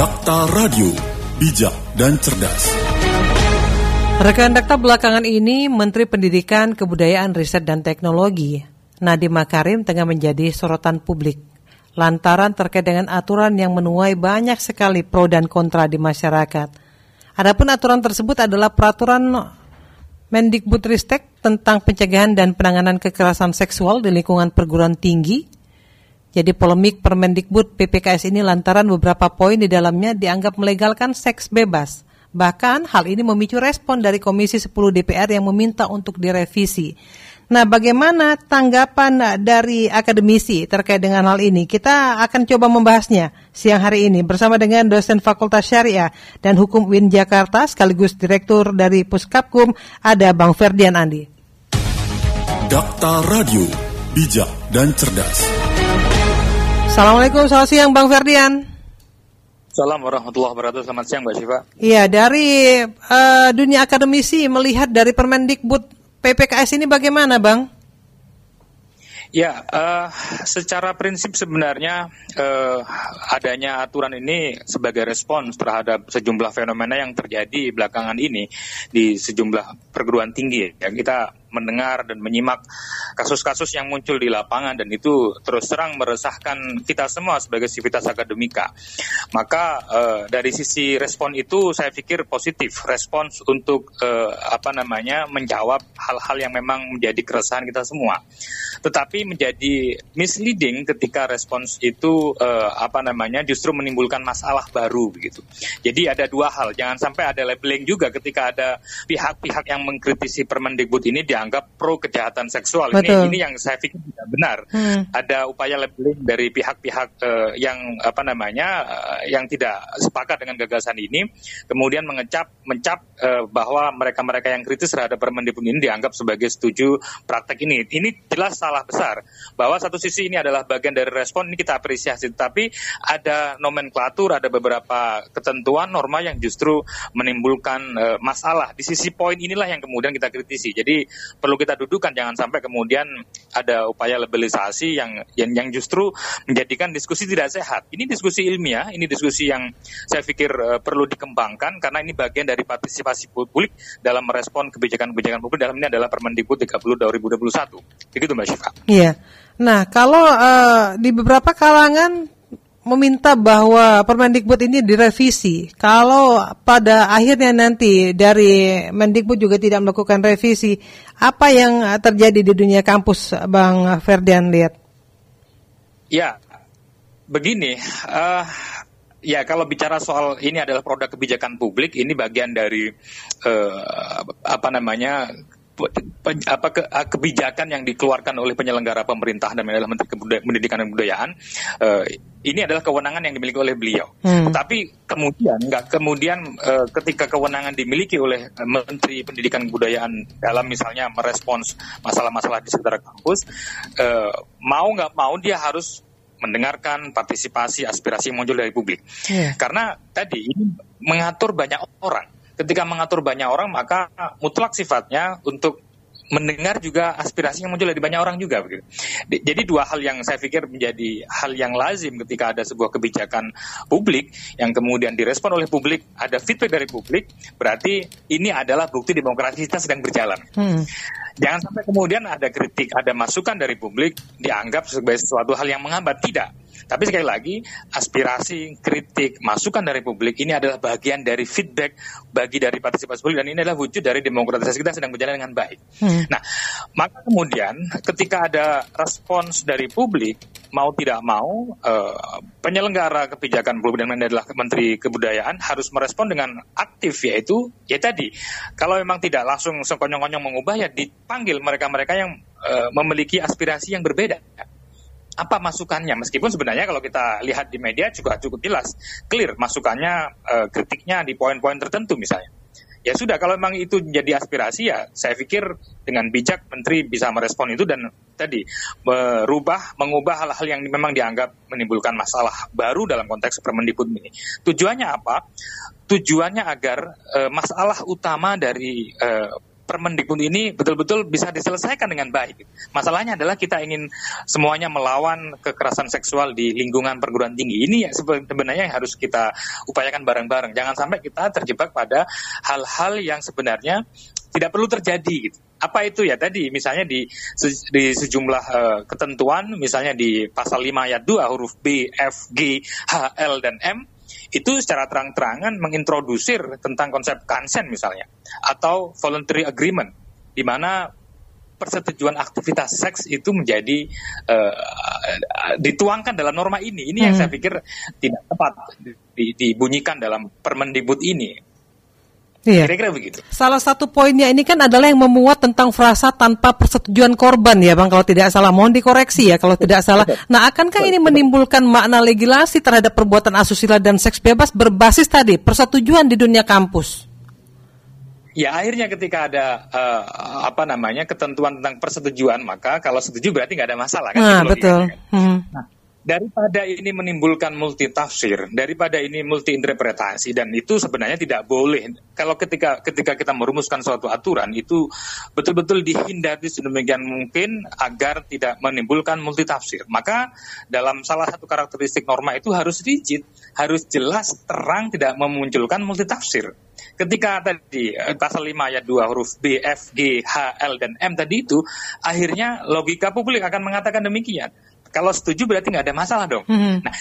Dakta Radio, bijak dan cerdas. Rekan Dakta belakangan ini Menteri Pendidikan, Kebudayaan, Riset dan Teknologi Nadiem Makarim tengah menjadi sorotan publik lantaran terkait dengan aturan yang menuai banyak sekali pro dan kontra di masyarakat. Adapun aturan tersebut adalah peraturan Mendikbudristek tentang pencegahan dan penanganan kekerasan seksual di lingkungan perguruan tinggi. Jadi polemik Permendikbud PPKS ini lantaran beberapa poin di dalamnya dianggap melegalkan seks bebas. Bahkan hal ini memicu respon dari Komisi 10 DPR yang meminta untuk direvisi. Nah, bagaimana tanggapan dari akademisi terkait dengan hal ini? Kita akan coba membahasnya siang hari ini bersama dengan dosen Fakultas Syariah dan Hukum UIN Jakarta sekaligus Direktur dari Puskapkum ada Bang Ferdian Andi. Dakta Radio, bijak dan cerdas. Assalamualaikum, selamat siang Bang Ferdian. Assalamualaikum warahmatullahi wabarakatuh. Selamat siang Mbak Syifa. Iya, dari uh, dunia akademisi melihat dari Permendikbud PPKS ini bagaimana, Bang? Ya, uh, secara prinsip sebenarnya uh, adanya aturan ini sebagai respons terhadap sejumlah fenomena yang terjadi belakangan ini di sejumlah perguruan tinggi. Ya, kita mendengar dan menyimak kasus-kasus yang muncul di lapangan dan itu terus terang meresahkan kita semua sebagai sivitas akademika. Maka uh, dari sisi respon itu saya pikir positif respons untuk uh, apa namanya menjawab hal-hal yang memang menjadi keresahan kita semua. Tetapi menjadi misleading ketika respons itu uh, apa namanya justru menimbulkan masalah baru begitu. Jadi ada dua hal, jangan sampai ada labeling juga ketika ada pihak-pihak yang mengkritisi Permendikbud ini dia dianggap pro kejahatan seksual. Ini ini yang saya pikir tidak benar. Hmm. Ada upaya labeling dari pihak-pihak uh, yang apa namanya uh, yang tidak sepakat dengan gagasan ini, kemudian mengecap mencap uh, bahwa mereka-mereka yang kritis terhadap Permendikbud ini dianggap sebagai setuju praktek ini. Ini jelas salah besar. Bahwa satu sisi ini adalah bagian dari respon ini kita apresiasi, tapi ada nomenklatur, ada beberapa ketentuan norma yang justru menimbulkan uh, masalah. Di sisi poin inilah yang kemudian kita kritisi. Jadi perlu kita dudukan jangan sampai kemudian ada upaya labelisasi yang yang, yang justru menjadikan diskusi tidak sehat. Ini diskusi ilmiah, ini diskusi yang saya pikir uh, perlu dikembangkan karena ini bagian dari partisipasi publik dalam merespon kebijakan-kebijakan publik dalam ini adalah Permendikbud 30 2021. Begitu Mbak Syifa. Iya. Nah, kalau uh, di beberapa kalangan meminta bahwa Permendikbud ini direvisi. Kalau pada akhirnya nanti dari Mendikbud juga tidak melakukan revisi, apa yang terjadi di dunia kampus, Bang Ferdian lihat? Ya, begini. Uh, ya kalau bicara soal ini adalah produk kebijakan publik, ini bagian dari uh, apa namanya apa ke, kebijakan yang dikeluarkan oleh penyelenggara pemerintah dan adalah Menteri Pendidikan dan Kebudayaan uh, ini adalah kewenangan yang dimiliki oleh beliau. Hmm. Tapi kemudian nggak kemudian uh, ketika kewenangan dimiliki oleh Menteri Pendidikan Kebudayaan dalam misalnya merespons masalah-masalah di sekitar kampus, uh, mau nggak mau dia harus mendengarkan partisipasi aspirasi yang muncul dari publik. Yeah. Karena tadi ini mengatur banyak orang ketika mengatur banyak orang maka mutlak sifatnya untuk mendengar juga aspirasi yang muncul dari banyak orang juga begitu. Jadi dua hal yang saya pikir menjadi hal yang lazim ketika ada sebuah kebijakan publik yang kemudian direspon oleh publik, ada feedback dari publik, berarti ini adalah bukti demokrasi kita sedang berjalan. Hmm. Jangan sampai kemudian ada kritik, ada masukan dari publik dianggap sebagai sesuatu hal yang menghambat. Tidak. Tapi sekali lagi, aspirasi, kritik, masukan dari publik ini adalah bagian dari feedback bagi dari partisipasi publik dan ini adalah wujud dari demokratisasi kita sedang berjalan dengan baik. Hmm. Nah, maka kemudian ketika ada respons dari publik mau tidak mau uh, penyelenggara kebijakan publik dan adalah Menteri Kebudayaan harus merespon dengan aktif yaitu ya tadi kalau memang tidak langsung sekonyong-konyong mengubah ya dipanggil mereka-mereka yang uh, memiliki aspirasi yang berbeda apa masukannya? Meskipun sebenarnya kalau kita lihat di media juga cukup jelas clear masukannya uh, kritiknya di poin-poin tertentu misalnya. Ya sudah kalau memang itu menjadi aspirasi ya saya pikir dengan bijak menteri bisa merespon itu dan tadi merubah mengubah hal-hal yang memang dianggap menimbulkan masalah baru dalam konteks Permendikbud ini. Tujuannya apa? Tujuannya agar uh, masalah utama dari uh, Permendikbud ini betul-betul bisa diselesaikan dengan baik. Masalahnya adalah kita ingin semuanya melawan kekerasan seksual di lingkungan perguruan tinggi. Ini sebenarnya yang harus kita upayakan bareng-bareng. Jangan sampai kita terjebak pada hal-hal yang sebenarnya tidak perlu terjadi gitu. Apa itu ya tadi misalnya di di sejumlah uh, ketentuan misalnya di pasal 5 ayat 2 huruf B, F, G, H, L dan M itu secara terang-terangan mengintrodusir tentang konsep consent misalnya atau voluntary agreement di mana persetujuan aktivitas seks itu menjadi uh, dituangkan dalam norma ini. Ini hmm. yang saya pikir tidak tepat dibunyikan dalam Permendikbud ini. Iya. Kira-kira begitu. Salah satu poinnya ini kan adalah yang memuat tentang frasa tanpa persetujuan korban ya Bang kalau tidak salah. Mohon dikoreksi ya kalau tidak salah. Nah, akankah ini menimbulkan makna legislasi terhadap perbuatan asusila dan seks bebas berbasis tadi persetujuan di dunia kampus? Ya akhirnya ketika ada uh, apa namanya ketentuan tentang persetujuan maka kalau setuju berarti nggak ada masalah kan? Nah, betul. Hmm. Nah, daripada ini menimbulkan multi tafsir, daripada ini multi interpretasi dan itu sebenarnya tidak boleh. Kalau ketika ketika kita merumuskan suatu aturan itu betul-betul dihindari sedemikian mungkin agar tidak menimbulkan multi tafsir. Maka dalam salah satu karakteristik norma itu harus rigid, harus jelas, terang, tidak memunculkan multi tafsir. Ketika tadi eh, pasal 5 ayat 2 huruf B, F, G, H, L dan M tadi itu akhirnya logika publik akan mengatakan demikian kalau setuju berarti nggak ada masalah dong. Hmm. Nah,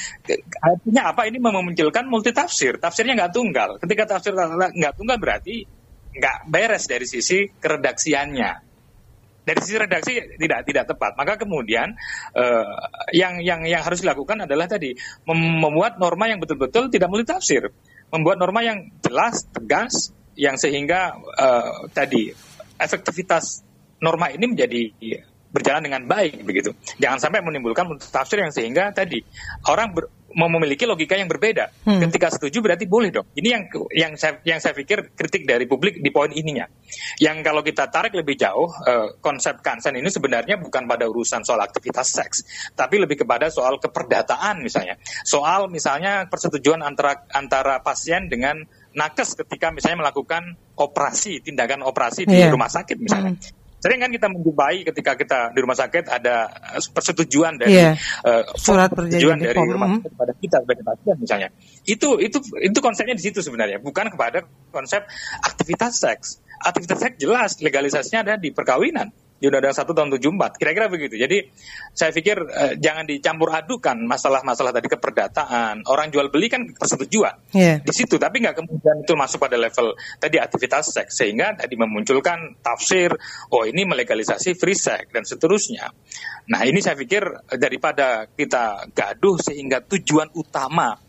artinya apa? Ini memunculkan multi tafsir. Tafsirnya nggak tunggal. Ketika tafsir nggak tunggal berarti nggak beres dari sisi keredaksiannya. Dari sisi redaksi tidak tidak tepat. Maka kemudian uh, yang yang yang harus dilakukan adalah tadi mem membuat norma yang betul-betul tidak multi tafsir, membuat norma yang jelas, tegas, yang sehingga uh, tadi efektivitas norma ini menjadi berjalan dengan baik begitu. Jangan sampai menimbulkan tafsir yang sehingga tadi orang ber, memiliki logika yang berbeda. Hmm. Ketika setuju berarti boleh dong. Ini yang yang saya yang saya pikir kritik dari publik di poin ininya. Yang kalau kita tarik lebih jauh uh, konsep kansen ini sebenarnya bukan pada urusan soal aktivitas seks, tapi lebih kepada soal keperdataan misalnya. Soal misalnya persetujuan antara antara pasien dengan nakes ketika misalnya melakukan operasi, tindakan operasi di yeah. rumah sakit misalnya. Hmm. Sering kan kita menjumpai ketika kita di rumah sakit ada eh, persetujuan dari yeah. uh, surat persetujuan dari form. rumah sakit kepada kita sebagai pasien misalnya. Itu itu itu konsepnya di situ sebenarnya, bukan kepada konsep aktivitas seks. Aktivitas seks jelas legalisasinya ada di perkawinan di Undang-Undang 1 tahun 74. Kira-kira begitu. Jadi saya pikir eh, jangan dicampur adukan masalah-masalah tadi keperdataan. Orang jual beli kan persetujuan yeah. di situ, tapi nggak kemudian itu masuk pada level tadi aktivitas seks sehingga tadi memunculkan tafsir oh ini melegalisasi free sex dan seterusnya. Nah ini saya pikir daripada kita gaduh sehingga tujuan utama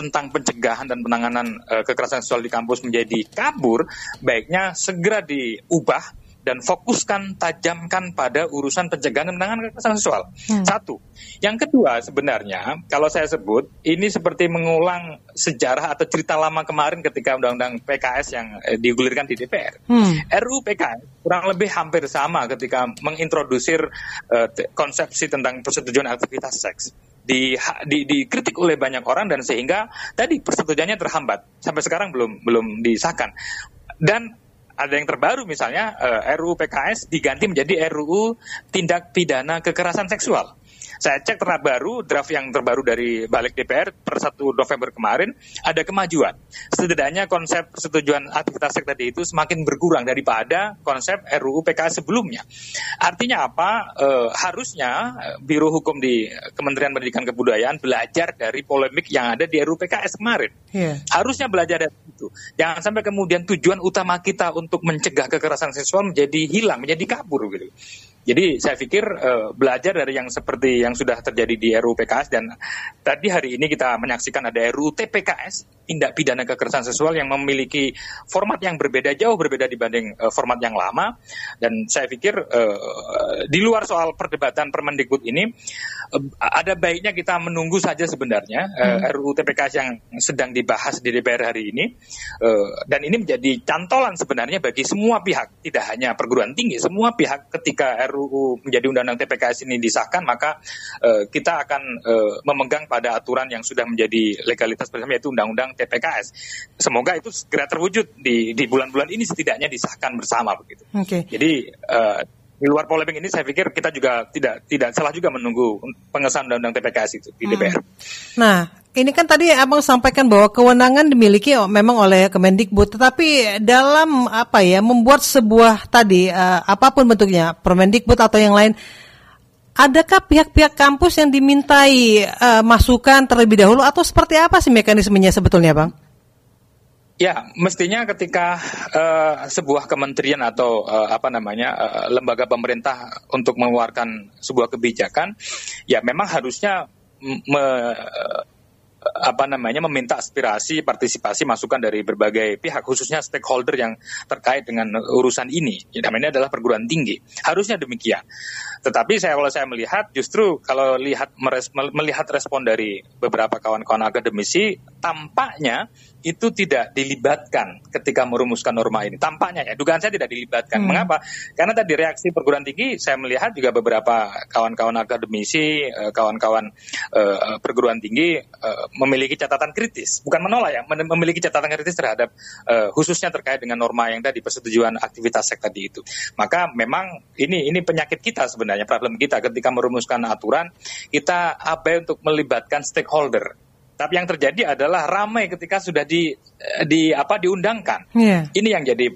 tentang pencegahan dan penanganan uh, kekerasan seksual di kampus menjadi kabur, baiknya segera diubah dan fokuskan tajamkan pada urusan pencegahan dan penanganan kekerasan seksual. Hmm. Satu. Yang kedua sebenarnya kalau saya sebut ini seperti mengulang sejarah atau cerita lama kemarin ketika undang-undang PKS yang eh, digulirkan di DPR. Hmm. RUU PKS kurang lebih hampir sama ketika mengintrodusir eh, konsepsi tentang persetujuan aktivitas seks. Di, di, dikritik oleh banyak orang dan sehingga tadi persetujuannya terhambat sampai sekarang belum belum disahkan dan ada yang terbaru misalnya uh, eh, RUU PKS diganti menjadi RUU tindak pidana kekerasan seksual. Saya cek terbaru draft yang terbaru dari balik DPR per 1 November kemarin ada kemajuan. Setidaknya konsep persetujuan aktivitas seks tadi itu semakin berkurang daripada konsep RUU PKS sebelumnya. Artinya apa? E, harusnya eh, Biro Hukum di Kementerian Pendidikan Kebudayaan belajar dari polemik yang ada di RUU PKS kemarin. Yeah. Harusnya belajar dari itu. Jangan sampai kemudian tujuan utama kita untuk mencegah kekerasan seksual menjadi hilang, menjadi kabur gitu. Jadi saya pikir uh, belajar dari yang seperti yang sudah terjadi di RUU PKS dan tadi hari ini kita menyaksikan ada RUU TPKS tindak pidana kekerasan seksual yang memiliki format yang berbeda jauh berbeda dibanding uh, format yang lama dan saya pikir uh, di luar soal perdebatan Permendikbud ini uh, ada baiknya kita menunggu saja sebenarnya uh, hmm. RUU TPKS yang sedang dibahas di DPR hari ini uh, dan ini menjadi cantolan sebenarnya bagi semua pihak tidak hanya perguruan tinggi semua pihak ketika RUU menjadi undang-undang TPKS ini disahkan maka uh, kita akan uh, memegang pada aturan yang sudah menjadi legalitas bersama yaitu undang-undang TPKS. Semoga itu segera terwujud di di bulan-bulan ini setidaknya disahkan bersama begitu. Oke. Okay. Jadi uh, di luar polemik ini saya pikir kita juga tidak tidak salah juga menunggu pengesahan undang-undang TPKS itu di DPR. Hmm. Nah, ini kan tadi abang sampaikan bahwa kewenangan dimiliki memang oleh Kemendikbud, tetapi dalam apa ya membuat sebuah tadi uh, apa pun bentuknya Permendikbud atau yang lain, adakah pihak-pihak kampus yang dimintai uh, masukan terlebih dahulu atau seperti apa sih mekanismenya sebetulnya, bang? Ya, mestinya ketika uh, sebuah kementerian atau uh, apa namanya uh, lembaga pemerintah untuk mengeluarkan sebuah kebijakan, ya memang harusnya me, apa namanya meminta aspirasi, partisipasi, masukan dari berbagai pihak, khususnya stakeholder yang terkait dengan urusan ini. Namanya adalah perguruan tinggi. Harusnya demikian. Tetapi saya kalau saya melihat, justru kalau lihat melihat respon dari beberapa kawan-kawan akademisi, tampaknya itu tidak dilibatkan ketika merumuskan norma ini. Tampaknya ya, dugaan saya tidak dilibatkan. Hmm. Mengapa? Karena tadi reaksi perguruan tinggi saya melihat juga beberapa kawan-kawan akademisi, eh, kawan-kawan uh, perguruan tinggi uh, memiliki catatan kritis, bukan menolak ya, memiliki catatan kritis terhadap uh, khususnya terkait dengan norma yang tadi persetujuan aktivitas seks tadi itu. Maka memang ini ini penyakit kita sebenarnya, problem kita ketika merumuskan aturan kita abai untuk melibatkan stakeholder tapi yang terjadi adalah ramai ketika sudah di di apa diundangkan. Yeah. Ini yang jadi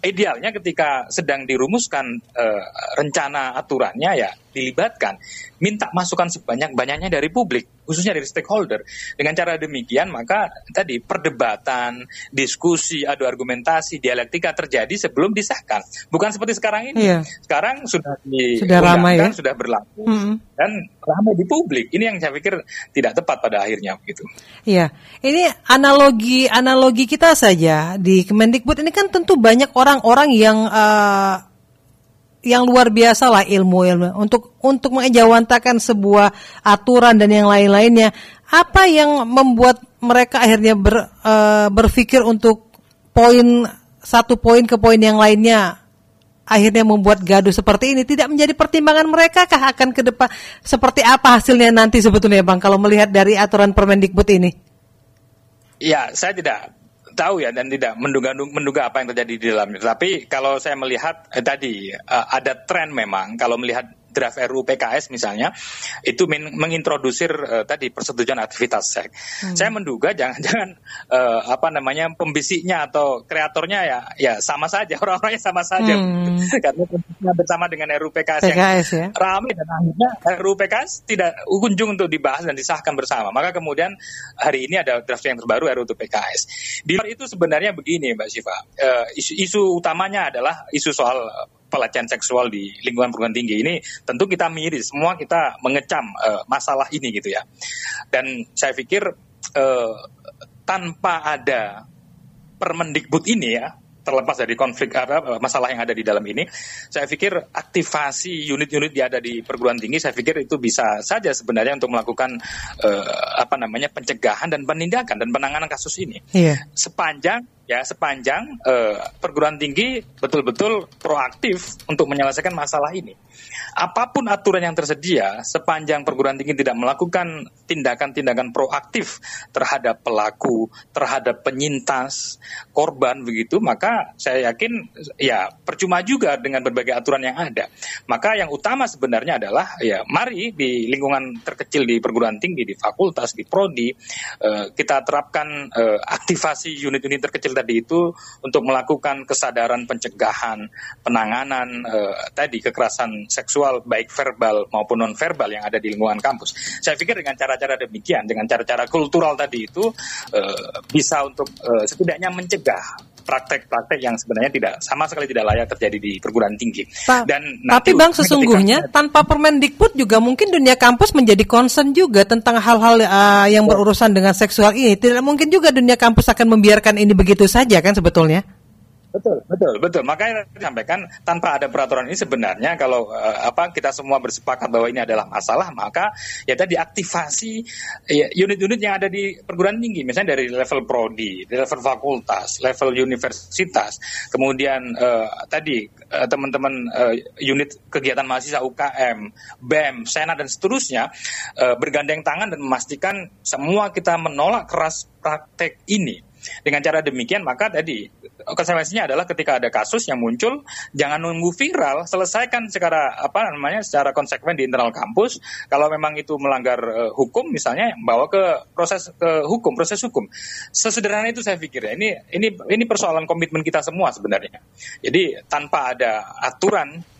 idealnya ketika sedang dirumuskan uh, rencana aturannya ya dilibatkan, minta masukan sebanyak-banyaknya dari publik khususnya dari stakeholder. Dengan cara demikian maka tadi perdebatan, diskusi, adu argumentasi, dialektika terjadi sebelum disahkan. Bukan seperti sekarang ini. Iya. Sekarang sudah di sudah ramai ya? sudah berlaku mm -hmm. dan ramai di publik. Ini yang saya pikir tidak tepat pada akhirnya gitu. Iya. Ini analogi analogi kita saja di Kemendikbud ini kan tentu banyak orang-orang yang uh, yang luar biasa lah ilmu-ilmu untuk untuk mengejawantakan sebuah aturan dan yang lain-lainnya. Apa yang membuat mereka akhirnya ber, uh, berpikir untuk poin satu poin ke poin yang lainnya akhirnya membuat gaduh seperti ini tidak menjadi pertimbangan mereka kah akan ke depan seperti apa hasilnya nanti sebetulnya Bang kalau melihat dari aturan Permendikbud ini? Ya, saya tidak tahu ya dan tidak menduga menduga apa yang terjadi di dalamnya. Tapi kalau saya melihat eh, tadi uh, ada tren memang kalau melihat draft RUU PKS misalnya itu mengintrodusir uh, tadi persetujuan aktivitas seks. Hmm. Saya menduga jangan-jangan uh, apa namanya pembisiknya atau kreatornya ya ya sama saja orang-orangnya sama saja hmm. karena bersama dengan RUU PKS, PKS yang ya? ramai dan akhirnya RUU PKS tidak kunjung untuk dibahas dan disahkan bersama. Maka kemudian hari ini ada draft yang terbaru RUU PKS. Di luar itu sebenarnya begini Mbak Syifa, uh, isu, isu utamanya adalah isu soal pelecehan seksual di lingkungan perguruan tinggi ini tentu kita miris semua kita mengecam uh, masalah ini gitu ya dan saya pikir uh, tanpa ada Permendikbud ini ya terlepas dari konflik apa masalah yang ada di dalam ini, saya pikir aktivasi unit-unit yang ada di perguruan tinggi, saya pikir itu bisa saja sebenarnya untuk melakukan uh, apa namanya pencegahan dan penindakan dan penanganan kasus ini. Yeah. Sepanjang ya sepanjang uh, perguruan tinggi betul-betul proaktif untuk menyelesaikan masalah ini. Apa pun aturan yang tersedia, sepanjang perguruan tinggi tidak melakukan tindakan-tindakan proaktif terhadap pelaku, terhadap penyintas, korban begitu, maka saya yakin ya percuma juga dengan berbagai aturan yang ada. Maka yang utama sebenarnya adalah ya mari di lingkungan terkecil di perguruan tinggi, di fakultas, di prodi, uh, kita terapkan uh, aktivasi unit-unit terkecil tadi itu untuk melakukan kesadaran pencegahan, penanganan uh, tadi kekerasan seksual baik verbal maupun non verbal yang ada di lingkungan kampus. Saya pikir dengan cara-cara demikian, dengan cara-cara kultural tadi itu uh, bisa untuk uh, setidaknya mencegah praktek-praktek yang sebenarnya tidak sama sekali tidak layak terjadi di perguruan tinggi. Pa Dan tapi bang sesungguhnya ketika, tanpa Permendikbud juga mungkin dunia kampus menjadi concern juga tentang hal-hal uh, yang berurusan dengan seksual ini. Tidak mungkin juga dunia kampus akan membiarkan ini begitu saja kan sebetulnya. Betul, betul, betul. Makanya disampaikan tanpa ada peraturan ini sebenarnya kalau uh, apa kita semua bersepakat bahwa ini adalah masalah, maka ya tadi aktivasi ya, unit-unit yang ada di perguruan tinggi, misalnya dari level prodi, level fakultas, level universitas, kemudian uh, tadi uh, teman-teman uh, unit kegiatan mahasiswa UKM, BEM, Senat dan seterusnya uh, bergandeng tangan dan memastikan semua kita menolak keras praktek ini dengan cara demikian maka tadi konsekuensinya adalah ketika ada kasus yang muncul jangan nunggu viral, selesaikan secara apa namanya secara konsekuen di internal kampus. Kalau memang itu melanggar uh, hukum misalnya bawa ke proses ke hukum, proses hukum. Sesederhana itu saya pikir ya. Ini ini ini persoalan komitmen kita semua sebenarnya. Jadi tanpa ada aturan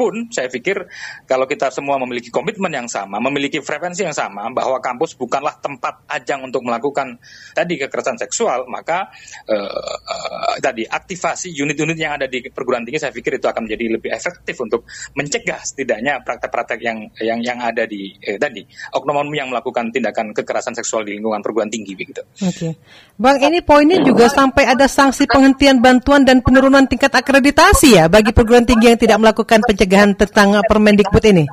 pun saya pikir kalau kita semua memiliki komitmen yang sama, memiliki frekuensi yang sama bahwa kampus bukanlah tempat ajang untuk melakukan tadi kekerasan seksual, maka uh, uh, tadi aktivasi unit-unit yang ada di perguruan tinggi saya pikir itu akan menjadi lebih efektif untuk mencegah setidaknya praktek-praktek yang yang yang ada di eh, tadi oknum-oknum yang melakukan tindakan kekerasan seksual di lingkungan perguruan tinggi begitu. Oke. Okay. Bang, ini poinnya juga sampai ada sanksi penghentian bantuan dan penurunan tingkat akreditasi ya bagi perguruan tinggi yang tidak melakukan pencegahan pencegahan tentang Permendikbud ini?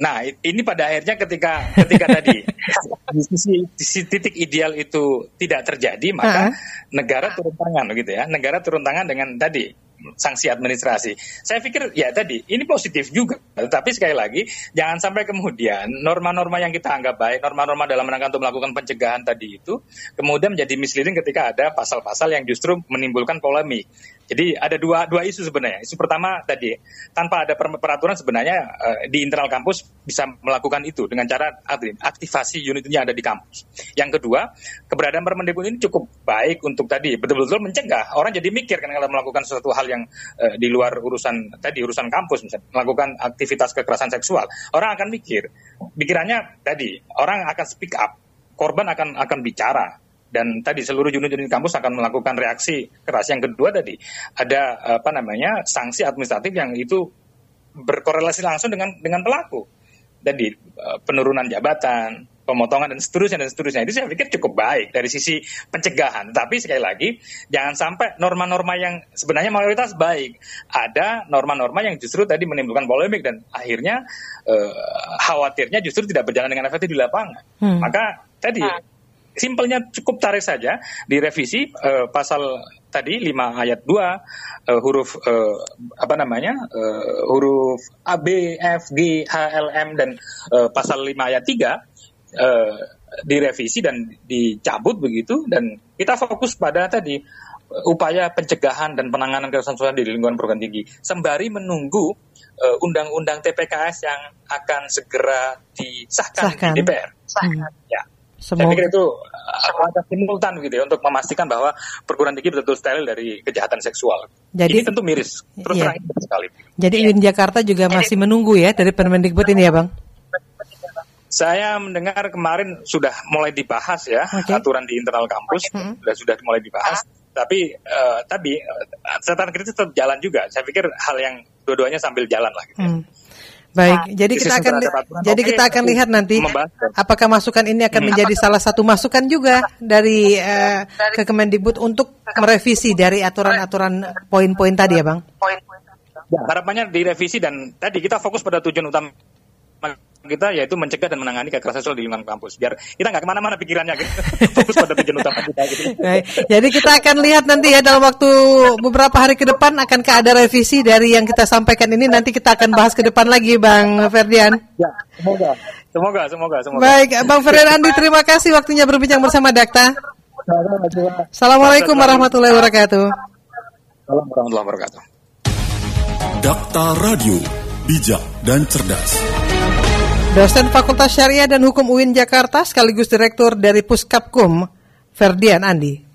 Nah, ini pada akhirnya ketika ketika tadi di sisi, sisi titik ideal itu tidak terjadi, maka uh -huh. negara turun tangan gitu ya. Negara turun tangan dengan tadi sanksi administrasi. Saya pikir ya tadi ini positif juga, tetapi sekali lagi jangan sampai kemudian norma-norma yang kita anggap baik, norma-norma dalam rangka untuk melakukan pencegahan tadi itu kemudian menjadi misleading ketika ada pasal-pasal yang justru menimbulkan polemik. Jadi ada dua dua isu sebenarnya. Isu pertama tadi tanpa ada peraturan sebenarnya uh, di internal kampus bisa melakukan itu dengan cara aktivasi unitnya ada di kampus. Yang kedua, keberadaan Permendikbud ini cukup baik untuk tadi betul-betul mencegah orang jadi mikir kan kalau melakukan sesuatu hal yang uh, di luar urusan tadi urusan kampus misalnya melakukan aktivitas kekerasan seksual. Orang akan mikir, pikirannya tadi orang akan speak up, korban akan akan bicara dan tadi seluruh unit-unit kampus akan melakukan reaksi keras. Yang kedua tadi ada apa namanya sanksi administratif yang itu berkorelasi langsung dengan dengan pelaku. Jadi eh, penurunan jabatan, pemotongan dan seterusnya dan seterusnya. Itu saya pikir cukup baik dari sisi pencegahan. Tapi sekali lagi jangan sampai norma-norma yang sebenarnya mayoritas baik. Ada norma-norma yang justru tadi menimbulkan polemik dan akhirnya eh, khawatirnya justru tidak berjalan dengan efektif di lapangan. Hmm. Maka tadi nah simpelnya cukup tarik saja direvisi uh, pasal tadi 5 ayat 2 uh, eh, huruf uh, apa namanya uh, huruf A B F G H L M dan uh, pasal 5 ayat 3 uh, direvisi dan dicabut begitu dan kita fokus pada tadi upaya pencegahan dan penanganan kekerasan seksual di lingkungan perguruan tinggi sembari menunggu undang-undang uh, TPKS yang akan segera disahkan Sahkan. di DPR. Sahkan. Hmm. Ya. Semoga... Saya pikir itu ada simultan gitu ya untuk memastikan bahwa perguruan tinggi betul-betul steril dari kejahatan seksual. Jadi ini tentu miris, terus iya. terang sekali. Jadi iya. UIN Jakarta juga masih menunggu ya dari Permendikbud ini ya, Bang? Saya mendengar kemarin sudah mulai dibahas ya okay. aturan di internal kampus -hmm. sudah sudah mulai dibahas. Tapi uh, tapi uh, catatan kritis tetap jalan juga. Saya pikir hal yang dua-duanya sambil jalan lah. Gitu. Hmm. Baik, nah, jadi kita akan jadi kita akan lihat nanti apakah masukan ini akan hmm. menjadi salah satu masukan juga dari uh, ke Kemendikbud untuk merevisi dari aturan-aturan poin-poin tadi ya, Bang. Ya, harapannya direvisi dan tadi kita fokus pada tujuan utama kita yaitu mencegah dan menangani kekerasan seksual di lingkungan kampus biar kita nggak ke mana-mana pikirannya gitu fokus pada tujuan utama kita gitu. Baik. Jadi kita akan lihat nanti ya dalam waktu beberapa hari ke depan akankah ada revisi dari yang kita sampaikan ini nanti kita akan bahas ke depan lagi Bang Ferdian. Ya, semoga. Semoga, semoga, semoga. Baik, Bang Ferdian Andi terima kasih waktunya berbincang bersama Dakta. Assalamualaikum warahmatullahi wabarakatuh. Assalamualaikum warahmatullahi wabarakatuh. Dakta Radio, bijak dan cerdas. Dosen Fakultas Syariah dan Hukum UIN Jakarta sekaligus Direktur dari Puskapkum, Ferdian Andi.